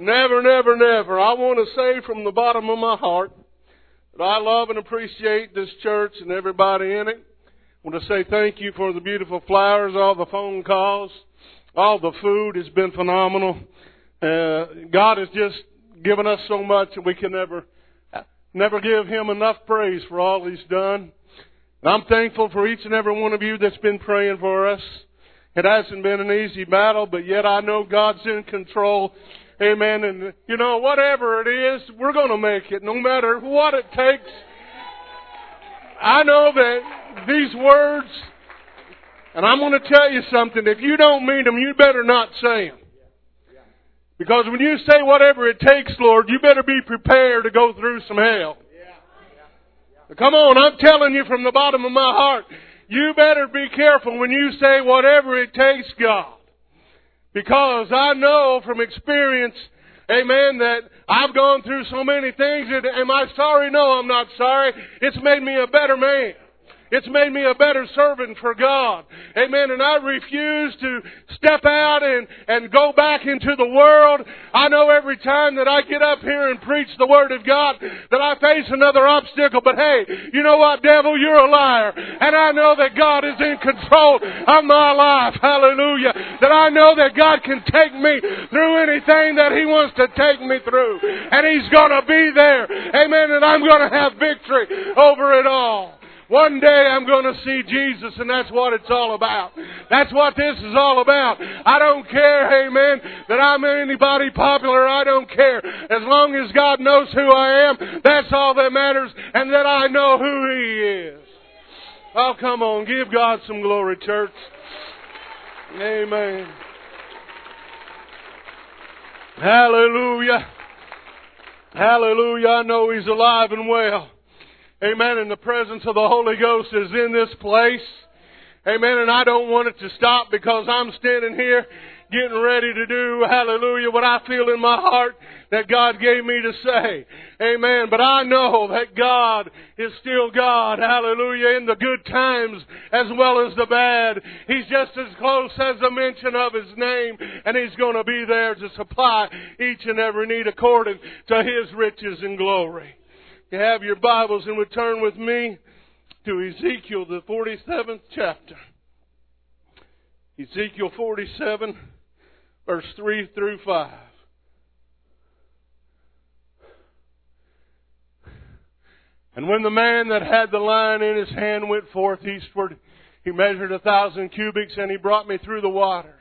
Never, never, never. I want to say from the bottom of my heart that I love and appreciate this church and everybody in it. I want to say thank you for the beautiful flowers, all the phone calls, all the food. It's been phenomenal. Uh, God has just given us so much that we can never, never give Him enough praise for all He's done. And I'm thankful for each and every one of you that's been praying for us. It hasn't been an easy battle, but yet I know God's in control. Amen. And you know, whatever it is, we're going to make it, no matter what it takes. I know that these words, and I'm going to tell you something, if you don't mean them, you better not say them. Because when you say whatever it takes, Lord, you better be prepared to go through some hell. Come on, I'm telling you from the bottom of my heart, you better be careful when you say whatever it takes, God. Because I know from experience, amen, that I've gone through so many things. And am I sorry? No, I'm not sorry. It's made me a better man. It's made me a better servant for God. Amen. And I refuse to step out and, and go back into the world. I know every time that I get up here and preach the Word of God that I face another obstacle. But hey, you know what, devil? You're a liar. And I know that God is in control of my life. Hallelujah. That I know that God can take me through anything that He wants to take me through. And He's gonna be there. Amen. And I'm gonna have victory over it all. One day I'm going to see Jesus and that's what it's all about. That's what this is all about. I don't care, amen, that I'm anybody popular. I don't care. As long as God knows who I am, that's all that matters and that I know who He is. Oh, come on. Give God some glory, church. Amen. Hallelujah. Hallelujah. I know He's alive and well. Amen. And the presence of the Holy Ghost is in this place. Amen. And I don't want it to stop because I'm standing here getting ready to do, hallelujah, what I feel in my heart that God gave me to say. Amen. But I know that God is still God, hallelujah, in the good times as well as the bad. He's just as close as a mention of His name, and He's going to be there to supply each and every need according to His riches and glory. You have your Bibles and would turn with me to Ezekiel, the 47th chapter. Ezekiel 47, verse 3 through 5. And when the man that had the line in his hand went forth eastward, he measured a thousand cubits, and he brought me through the waters.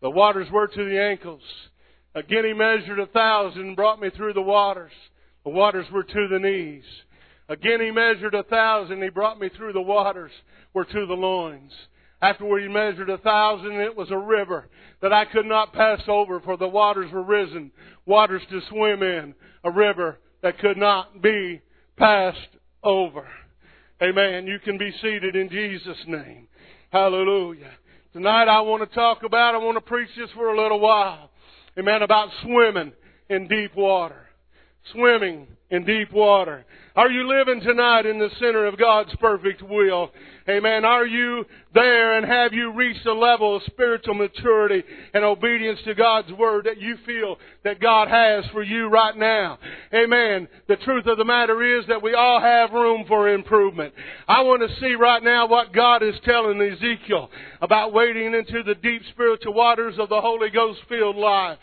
The waters were to the ankles. Again he measured a thousand and brought me through the waters. The waters were to the knees. Again he measured a thousand. He brought me through the waters were to the loins. Afterward he measured a thousand. It was a river that I could not pass over for the waters were risen. Waters to swim in. A river that could not be passed over. Amen. You can be seated in Jesus' name. Hallelujah. Tonight I want to talk about, I want to preach this for a little while. Amen. About swimming in deep water swimming in deep water. Are you living tonight in the center of God's perfect will? Amen. Are you there and have you reached a level of spiritual maturity and obedience to God's Word that you feel that God has for you right now? Amen. The truth of the matter is that we all have room for improvement. I want to see right now what God is telling Ezekiel about wading into the deep spiritual waters of the Holy Ghost filled life.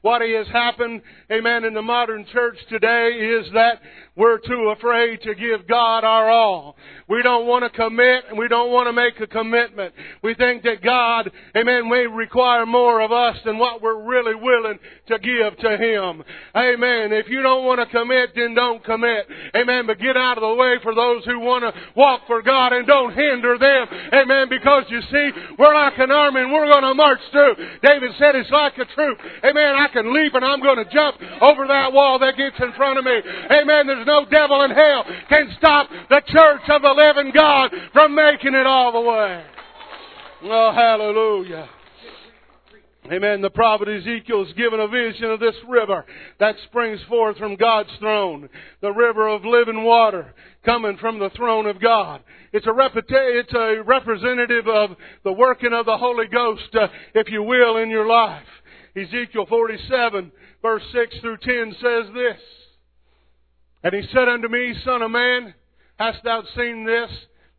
What has happened, amen, in the modern church today is that we're too afraid to give God our all. We don't want to commit and we don't want to make a commitment. We think that God, amen, may require more of us than what we're really willing to give to Him. Amen. If you don't want to commit, then don't commit. Amen. But get out of the way for those who want to walk for God and don't hinder them. Amen. Because you see, we're like an army and we're going to march through. David said it's like a troop. Amen. I can leap and I'm going to jump over that wall that gets in front of me. Amen. There's no devil in hell can stop the church of the living God from making it all the way. Oh, hallelujah. Amen. The prophet Ezekiel is given a vision of this river that springs forth from God's throne. The river of living water coming from the throne of God. It's a, it's a representative of the working of the Holy Ghost, uh, if you will, in your life. Ezekiel 47 verse 6 through 10 says this. And he said unto me, Son of man, hast thou seen this?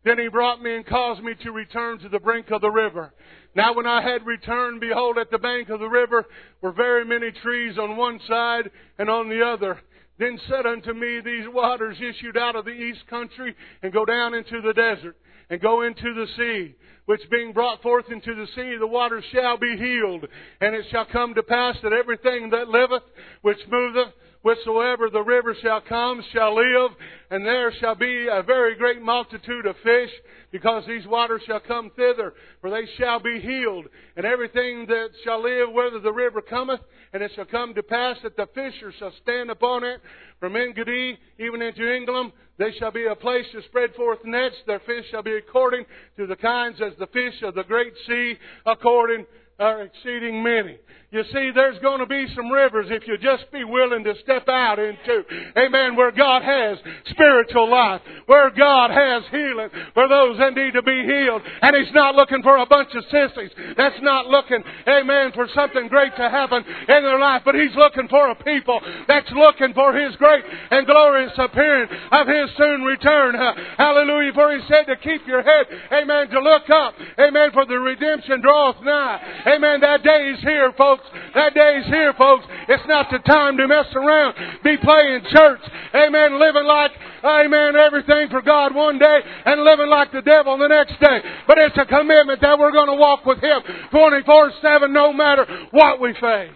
Then he brought me and caused me to return to the brink of the river. Now when I had returned, behold, at the bank of the river were very many trees on one side and on the other. Then said unto me, These waters issued out of the east country and go down into the desert and go into the sea, which being brought forth into the sea, the waters shall be healed. And it shall come to pass that everything that liveth, which moveth, Whatsoever the river shall come shall live, and there shall be a very great multitude of fish, because these waters shall come thither, for they shall be healed. And everything that shall live, whether the river cometh, and it shall come to pass that the fishers shall stand upon it, from Engedi even into Eneglaim, they shall be a place to spread forth nets. Their fish shall be according to the kinds as the fish of the great sea, according are exceeding many. You see, there's going to be some rivers if you just be willing to step out into, amen, where God has spiritual life, where God has healing for those that need to be healed. And He's not looking for a bunch of sissies. That's not looking, amen, for something great to happen in their life, but He's looking for a people that's looking for His great and glorious appearing of His soon return. Hallelujah. For He said to keep your head, amen, to look up, amen, for the redemption draweth nigh. Amen. That day is here, folks. That day is here, folks. It's not the time to mess around, be playing church. Amen. Living like, amen, everything for God one day and living like the devil the next day. But it's a commitment that we're going to walk with Him 24-7 no matter what we face.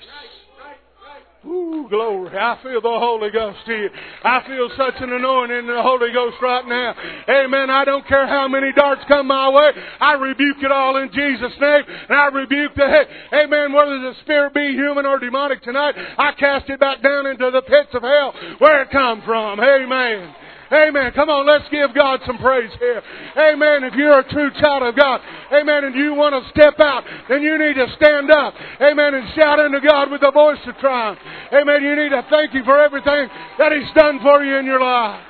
Ooh, glory. I feel the Holy Ghost here. I feel such an anointing in the Holy Ghost right now. Amen. I don't care how many darts come my way. I rebuke it all in Jesus' name. And I rebuke the head. Amen. Whether the spirit be human or demonic tonight, I cast it back down into the pits of hell where it come from. Amen. Amen. Come on, let's give God some praise here. Amen. If you're a true child of God, amen, and you want to step out, then you need to stand up. Amen. And shout unto God with a voice of triumph. Amen. You need to thank Him for everything that He's done for you in your life.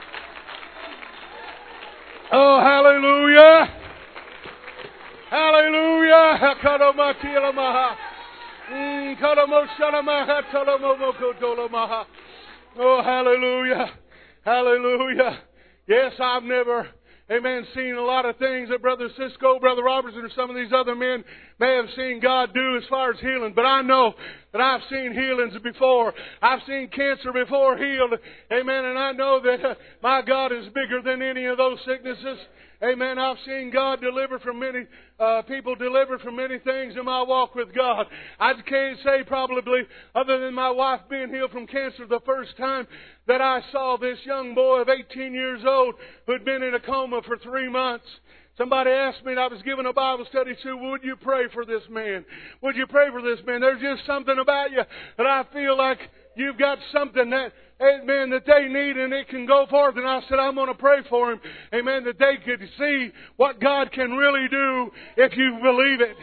Oh, hallelujah. Hallelujah. Mm, oh, hallelujah. Hallelujah. Yes, I've never, amen, seen a lot of things that Brother Cisco, Brother Robertson, or some of these other men may have seen God do as far as healing. But I know that I've seen healings before. I've seen cancer before healed. Amen. And I know that uh, my God is bigger than any of those sicknesses. Amen. I've seen God deliver from many uh, people delivered from many things in my walk with God. I can't say probably, other than my wife being healed from cancer the first time that I saw this young boy of 18 years old who'd been in a coma for three months. Somebody asked me, and I was giving a Bible study to, would you pray for this man? Would you pray for this man? There's just something about you that I feel like you've got something that amen, that they need and it can go forth. And I said, I'm going to pray for him, amen, that they could see what God can really do if you believe it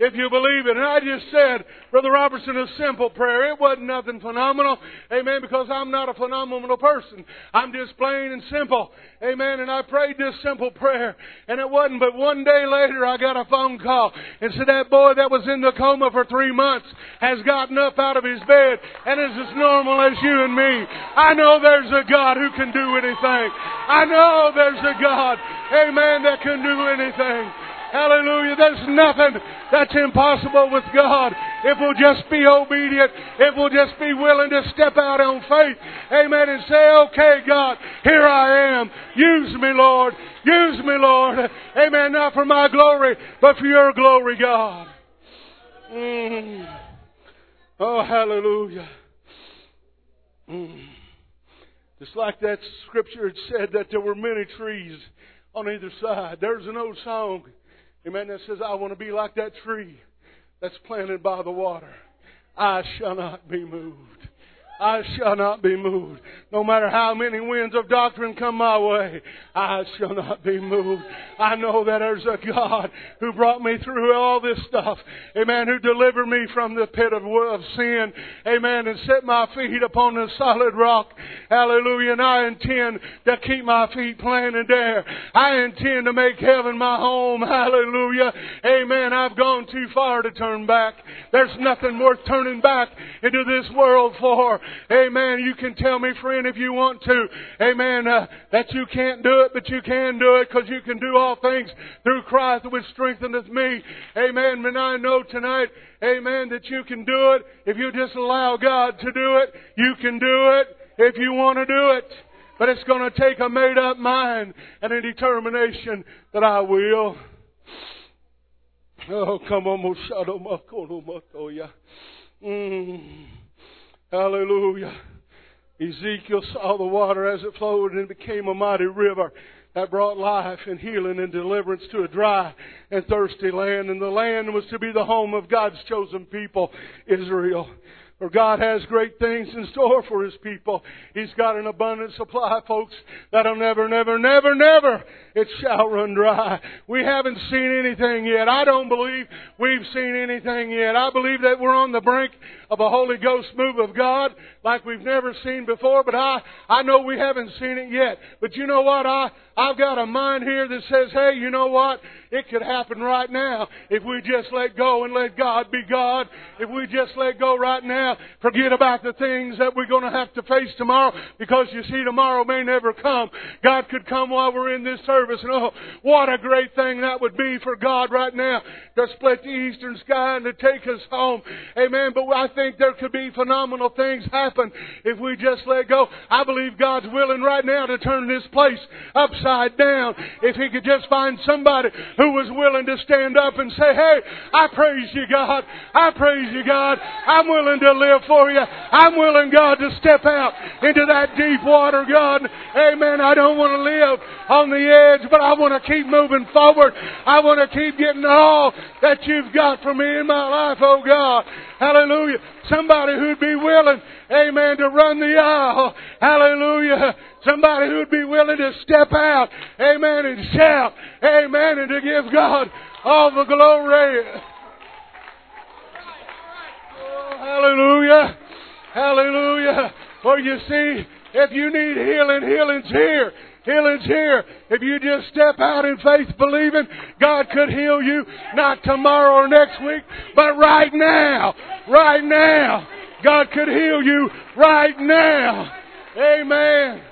if you believe it. And I just said, Brother Robertson, a simple prayer. It wasn't nothing phenomenal. Amen. Because I'm not a phenomenal person. I'm just plain and simple. Amen. And I prayed this simple prayer. And it wasn't but one day later I got a phone call and said that boy that was in the coma for three months has gotten up out of his bed and is as normal as you and me. I know there's a God who can do anything. I know there's a God, amen, that can do anything. Hallelujah. There's nothing that's impossible with God. If we'll just be obedient, if we'll just be willing to step out on faith, amen, and say, okay, God, here I am. Use me, Lord. Use me, Lord. Amen. Not for my glory, but for your glory, God. Mm. Oh, hallelujah. Mm. Just like that scripture had said that there were many trees on either side. There's an old song Amen. That says, I want to be like that tree that's planted by the water. I shall not be moved. I shall not be moved. No matter how many winds of doctrine come my way, I shall not be moved. I know that there's a God who brought me through all this stuff. Amen. Who delivered me from the pit of, of sin. Amen. And set my feet upon the solid rock. Hallelujah. And I intend to keep my feet planted there. I intend to make heaven my home. Hallelujah. Amen. I've gone too far to turn back. There's nothing worth turning back into this world for. Amen. You can tell me, friend, if you want to. Amen. Uh, that you can't do it, but you can do it because you can do all things through Christ which strengtheneth me. Amen. And I know tonight, amen, that you can do it. If you just allow God to do it, you can do it if you want to do it. But it's going to take a made up mind and a determination that I will. Oh, come on, Moshado Makono Matoya. Mm. Hallelujah. Ezekiel saw the water as it flowed and it became a mighty river that brought life and healing and deliverance to a dry and thirsty land. And the land was to be the home of God's chosen people, Israel. For God has great things in store for His people. He's got an abundant supply, folks, that'll never, never, never, never, it shall run dry. We haven't seen anything yet. I don't believe we've seen anything yet. I believe that we're on the brink of a Holy Ghost move of God like we've never seen before, but I, I know we haven't seen it yet. But you know what? I, I've got a mind here that says, hey, you know what? It could happen right now if we just let go and let God be God. If we just let go right now, forget about the things that we're going to have to face tomorrow because you see, tomorrow may never come. God could come while we're in this service and oh, what a great thing that would be for God right now to split the eastern sky and to take us home. Amen. But I think there could be phenomenal things happen if we just let go. I believe God's willing right now to turn this place upside down. If He could just find somebody who was willing to stand up and say, Hey, I praise you, God. I praise you, God. I'm willing to live for you. I'm willing, God, to step out into that deep water, God. Amen. I don't want to live on the edge, but I want to keep moving forward. I want to keep getting all that you've got for me in my life, oh God. Hallelujah. Somebody who'd be willing, amen, to run the aisle. Hallelujah. Somebody who'd be willing to step out, amen, and shout, amen, and to give God all the glory. Oh, hallelujah. Hallelujah. For you see, if you need healing, healing's here. Healing's here. If you just step out in faith believing, God could heal you not tomorrow or next week, but right now. Right now. God could heal you right now. Amen.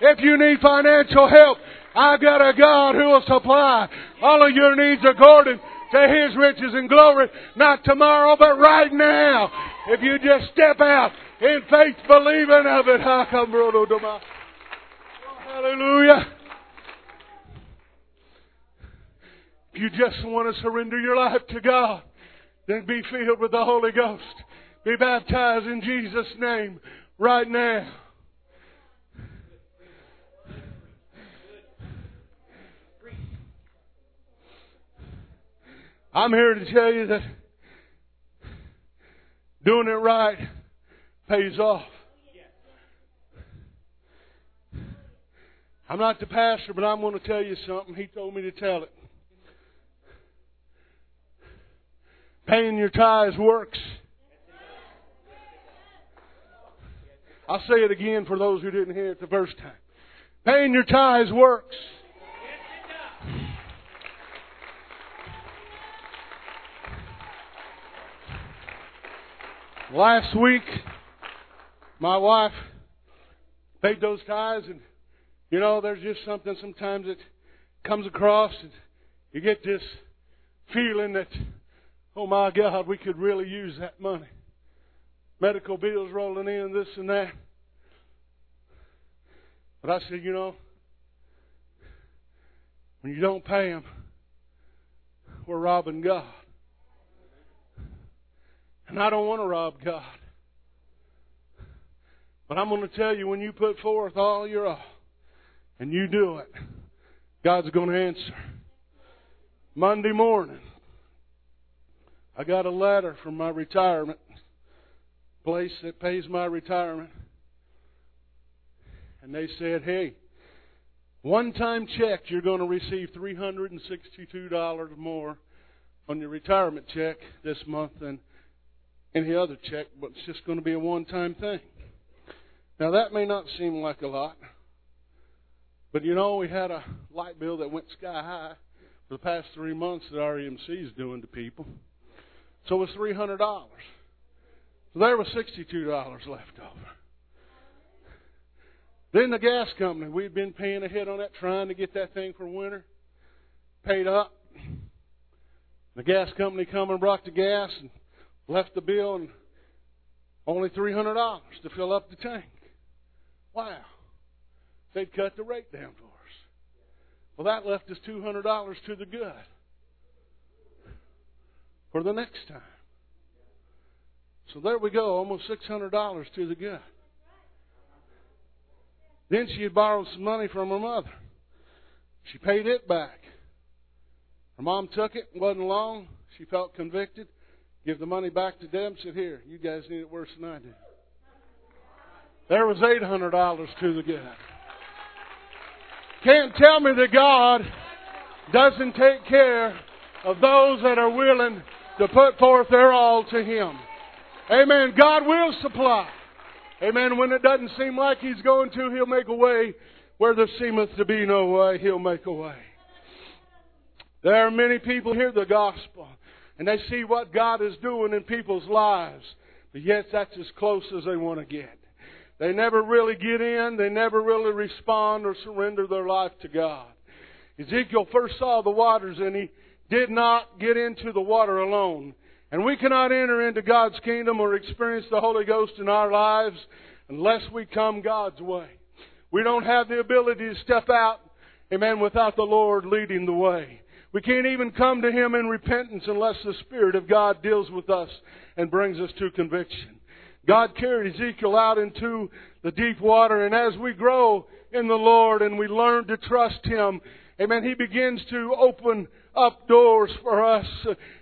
If you need financial help, I've got a God who will supply all of your needs according to His riches and glory, not tomorrow, but right now. If you just step out in faith believing of it, hallelujah. If you just want to surrender your life to God, then be filled with the Holy Ghost. Be baptized in Jesus' name right now. I'm here to tell you that doing it right pays off. I'm not the pastor, but I'm going to tell you something. He told me to tell it. Paying your tithes works. I'll say it again for those who didn't hear it the first time. Paying your tithes works. Last week, my wife paid those tithes, and you know, there's just something sometimes that comes across, and you get this feeling that, oh my God, we could really use that money. Medical bills rolling in, this and that. But I said, you know, when you don't pay them, we're robbing God. And I don't want to rob God. But I'm going to tell you, when you put forth all your all, and you do it, God's going to answer. Monday morning, I got a letter from my retirement place that pays my retirement. And they said, hey, one time check, you're going to receive $362 more on your retirement check this month than any other check, but it's just going to be a one time thing. Now, that may not seem like a lot, but you know, we had a light bill that went sky high for the past three months that REMC is doing to people. So it was $300. So there was $62 left over. Then the gas company, we'd been paying ahead on that, trying to get that thing for winter, paid up. The gas company come and brought the gas and left the bill and only $300 to fill up the tank. Wow. They'd cut the rate down for us. Well, that left us $200 to the good for the next time. So there we go, almost $600 to the good. Then she had borrowed some money from her mother. She paid it back. Her mom took it, wasn't long. She felt convicted. Give the money back to them. Said, "Here, you guys need it worse than I do." There was eight hundred dollars to the guy. Can't tell me that God doesn't take care of those that are willing to put forth their all to Him. Amen. God will supply. Amen. When it doesn't seem like He's going to, He'll make a way. Where there seemeth to be no way, He'll make a way. There are many people hear the gospel and they see what God is doing in people's lives, but yet that's as close as they want to get. They never really get in, they never really respond or surrender their life to God. Ezekiel first saw the waters and he did not get into the water alone. And we cannot enter into God's kingdom or experience the Holy Ghost in our lives unless we come God's way. We don't have the ability to step out, amen, without the Lord leading the way. We can't even come to Him in repentance unless the Spirit of God deals with us and brings us to conviction. God carried Ezekiel out into the deep water, and as we grow in the Lord and we learn to trust Him, amen, He begins to open up doors for us.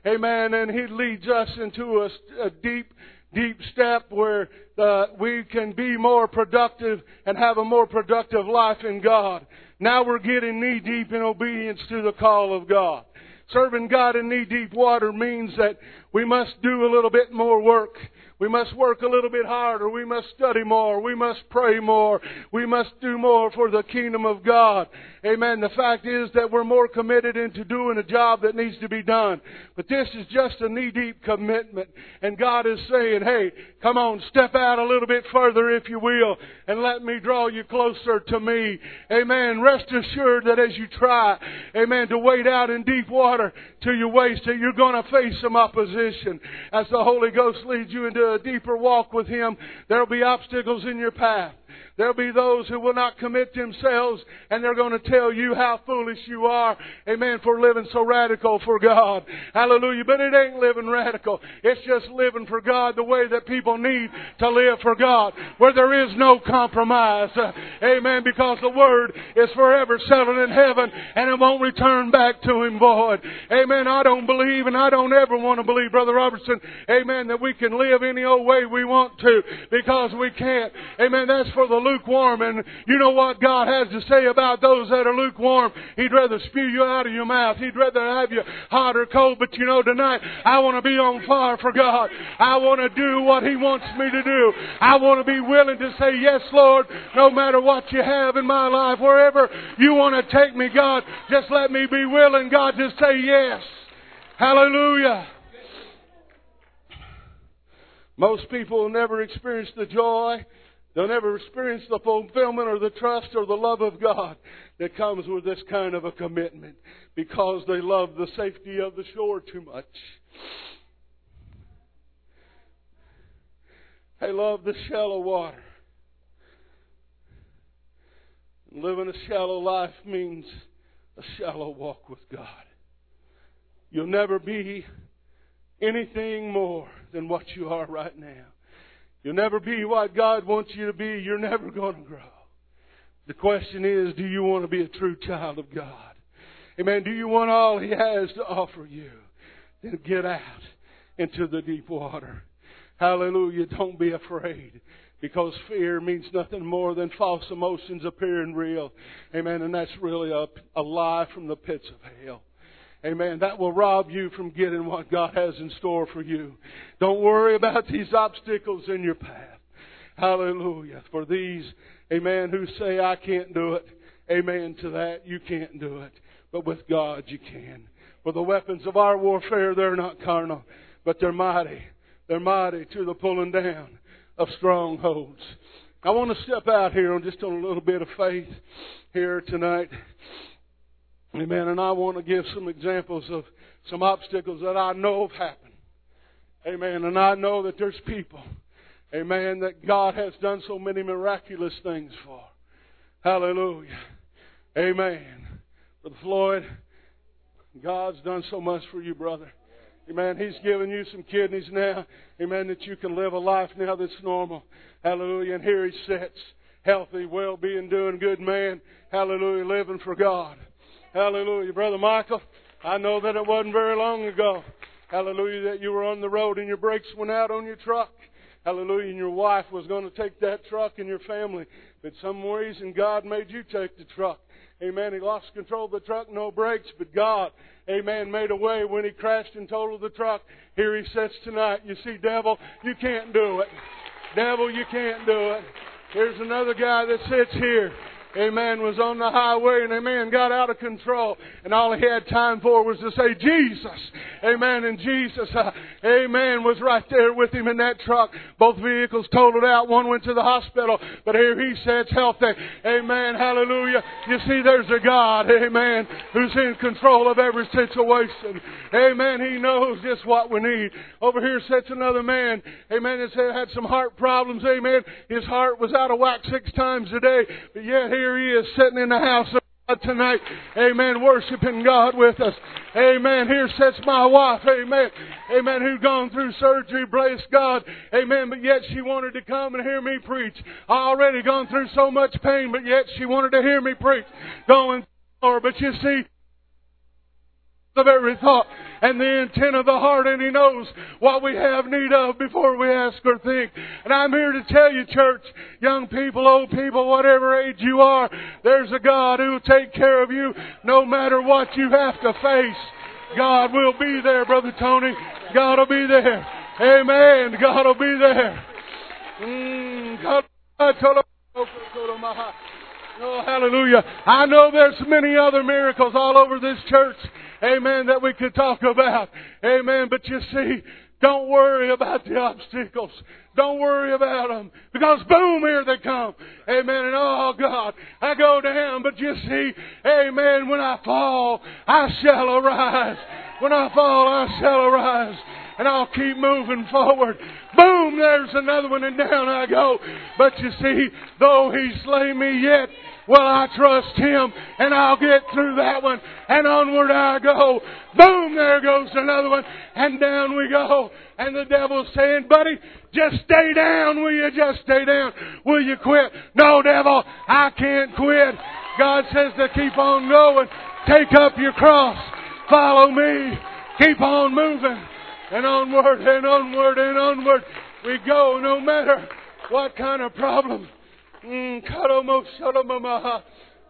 Amen. And He leads us into a, a deep, deep step where uh, we can be more productive and have a more productive life in God. Now we're getting knee deep in obedience to the call of God. Serving God in knee deep water means that we must do a little bit more work we must work a little bit harder. We must study more. We must pray more. We must do more for the kingdom of God. Amen. The fact is that we're more committed into doing a job that needs to be done. But this is just a knee deep commitment. And God is saying, hey, come on, step out a little bit further if you will, and let me draw you closer to me. Amen. Rest assured that as you try, amen, to wade out in deep water to your waist, that you're going to face some opposition as the Holy Ghost leads you into a deeper walk with Him, there'll be obstacles in your path. There'll be those who will not commit themselves and they're going to tell you how foolish you are. Amen. For living so radical for God. Hallelujah. But it ain't living radical. It's just living for God the way that people need to live for God. Where there is no compromise. Amen. Because the Word is forever settled in heaven and it won't return back to Him void. Amen. I don't believe and I don't ever want to believe, Brother Robertson, Amen, that we can live any old way we want to because we can't. Amen. That's for the lukewarm. And you know what God has to say about those that are lukewarm? He'd rather spew you out of your mouth. He'd rather have you hot or cold. But you know, tonight, I want to be on fire for God. I want to do what He wants me to do. I want to be willing to say, yes, Lord, no matter what you have in my life, wherever you want to take me, God, just let me be willing, God, just say yes. Hallelujah. Most people never experience the joy They'll never experience the fulfillment or the trust or the love of God that comes with this kind of a commitment because they love the safety of the shore too much. They love the shallow water. Living a shallow life means a shallow walk with God. You'll never be anything more than what you are right now. You'll never be what God wants you to be. You're never going to grow. The question is, do you want to be a true child of God? Amen. Do you want all He has to offer you? Then get out into the deep water. Hallelujah. Don't be afraid. Because fear means nothing more than false emotions appearing real. Amen. And that's really a, a lie from the pits of hell. Amen. That will rob you from getting what God has in store for you. Don't worry about these obstacles in your path. Hallelujah. For these, amen, who say, I can't do it, amen to that, you can't do it. But with God, you can. For the weapons of our warfare, they're not carnal, but they're mighty. They're mighty to the pulling down of strongholds. I want to step out here on just on a little bit of faith here tonight. Amen. And I want to give some examples of some obstacles that I know have happened. Amen. And I know that there's people, amen, that God has done so many miraculous things for. Hallelujah. Amen. Brother Floyd, God's done so much for you, brother. Amen. He's given you some kidneys now. Amen. That you can live a life now that's normal. Hallelujah. And here he sits, healthy, well being, doing good man. Hallelujah. Living for God. Hallelujah. Brother Michael, I know that it wasn't very long ago. Hallelujah. That you were on the road and your brakes went out on your truck. Hallelujah. And your wife was going to take that truck and your family. But some reason God made you take the truck. Amen. He lost control of the truck, no brakes, but God, amen, made a way when he crashed and totaled the truck. Here he sits tonight. You see, devil, you can't do it. Devil, you can't do it. Here's another guy that sits here amen, was on the highway and amen, got out of control. And all he had time for was to say, Jesus. Amen. And Jesus, uh, amen, was right there with him in that truck. Both vehicles totaled out. One went to the hospital, but here he sits healthy. Amen. Hallelujah. You see, there's a God, amen, who's in control of every situation. Amen. He knows just what we need. Over here sits another man, amen, that had some heart problems. Amen. His heart was out of whack six times a day, but yet here here he is sitting in the house of God tonight. Amen. Worshiping God with us. Amen. Here sits my wife. Amen. Amen. Who's gone through surgery. Bless God. Amen. But yet she wanted to come and hear me preach. Already gone through so much pain, but yet she wanted to hear me preach. Going through, but you see, of every thought and the intent of the heart, and He knows what we have need of before we ask or think. And I'm here to tell you, church, young people, old people, whatever age you are, there's a God who will take care of you no matter what you have to face. God will be there, Brother Tony. God will be there. Amen. God will be there. Mm, Oh, hallelujah. I know there's many other miracles all over this church amen, that we could talk about. Amen. But you see, don't worry about the obstacles. Don't worry about them. Because boom, here they come. Amen. And oh God, I go down, but you see, amen, when I fall, I shall arise. When I fall, I shall arise. And I'll keep moving forward. Boom, there's another one, and down I go. But you see, though he slay me yet, well, I trust Him and I'll get through that one and onward I go. Boom, there goes another one and down we go. And the devil's saying, buddy, just stay down. Will you just stay down? Will you quit? No, devil, I can't quit. God says to keep on going. Take up your cross. Follow me. Keep on moving. And onward and onward and onward we go no matter what kind of problem Mm,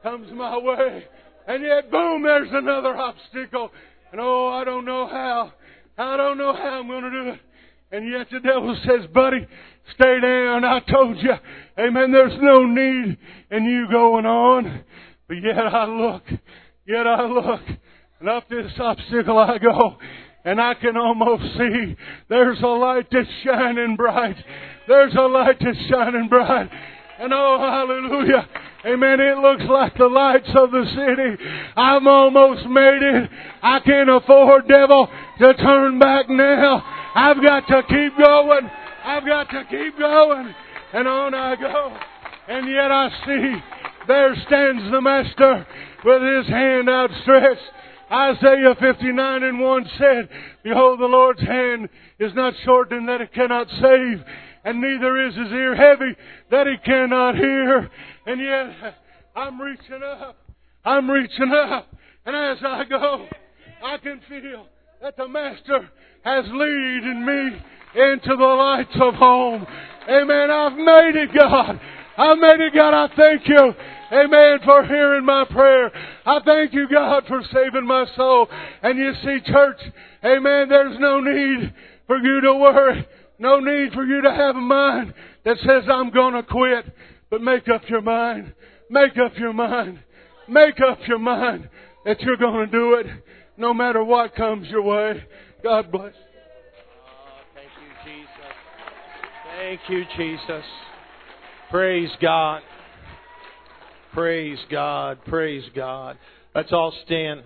comes my way. And yet, boom, there's another obstacle. And oh, I don't know how. I don't know how I'm going to do it. And yet the devil says, buddy, stay down. I told you. Amen. There's no need in you going on. But yet I look. Yet I look. And up this obstacle I go. And I can almost see there's a light that's shining bright. There's a light that's shining bright. And oh, hallelujah. Amen. It looks like the lights of the city. I'm almost made it. I can't afford, devil, to turn back now. I've got to keep going. I've got to keep going. And on I go. And yet I see there stands the Master with his hand outstretched. Isaiah 59 and 1 said, Behold, the Lord's hand is not shortened that it cannot save, and neither is his ear heavy that he cannot hear. And yet, I'm reaching up. I'm reaching up. And as I go, I can feel that the Master has lead in me into the lights of home. Amen. I've made it, God. I've made it, God. I thank you. Amen. For hearing my prayer. I thank you, God, for saving my soul. And you see, church, amen, there's no need for you to worry. No need for you to have a mind that says, I'm gonna quit. But make up your mind. Make up your mind. Make up your mind that you're gonna do it no matter what comes your way. God bless. Thank you, Jesus. Thank you, Jesus. Praise God. Praise God. Praise God. Let's all stand.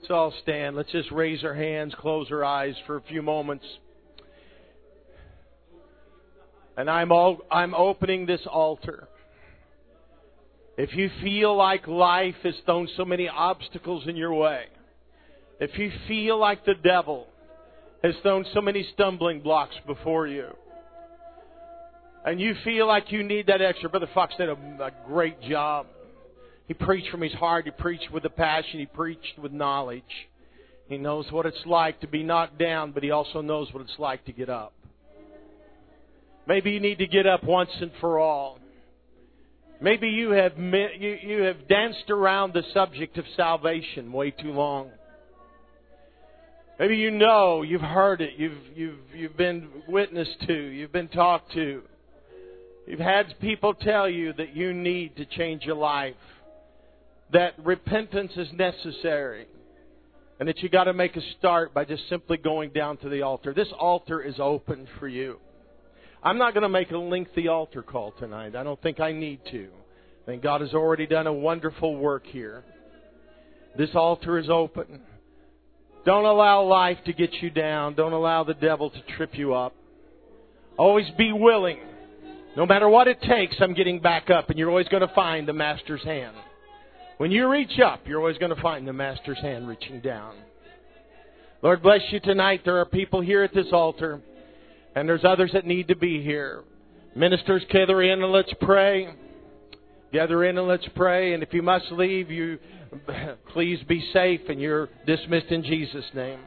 Let's all stand. Let's just raise our hands, close our eyes for a few moments. And I'm all, I'm opening this altar. If you feel like life has thrown so many obstacles in your way, if you feel like the devil has thrown so many stumbling blocks before you, and you feel like you need that extra, Brother Fox did a, a great job. He preached from his heart. He preached with a passion. He preached with knowledge. He knows what it's like to be knocked down, but he also knows what it's like to get up. Maybe you need to get up once and for all. Maybe you have you, you have danced around the subject of salvation way too long. Maybe you know, you've heard it, you've you've you've been witnessed to, you've been talked to. You've had people tell you that you need to change your life, that repentance is necessary, and that you got to make a start by just simply going down to the altar. This altar is open for you. I'm not going to make a lengthy altar call tonight. I don't think I need to. I think God has already done a wonderful work here. This altar is open. Don't allow life to get you down. Don't allow the devil to trip you up. Always be willing. No matter what it takes, I'm getting back up, and you're always going to find the Master's hand. When you reach up, you're always going to find the Master's hand reaching down. Lord bless you tonight. There are people here at this altar and there's others that need to be here. Ministers, gather in and let's pray. Gather in and let's pray. And if you must leave, you please be safe and you're dismissed in Jesus' name.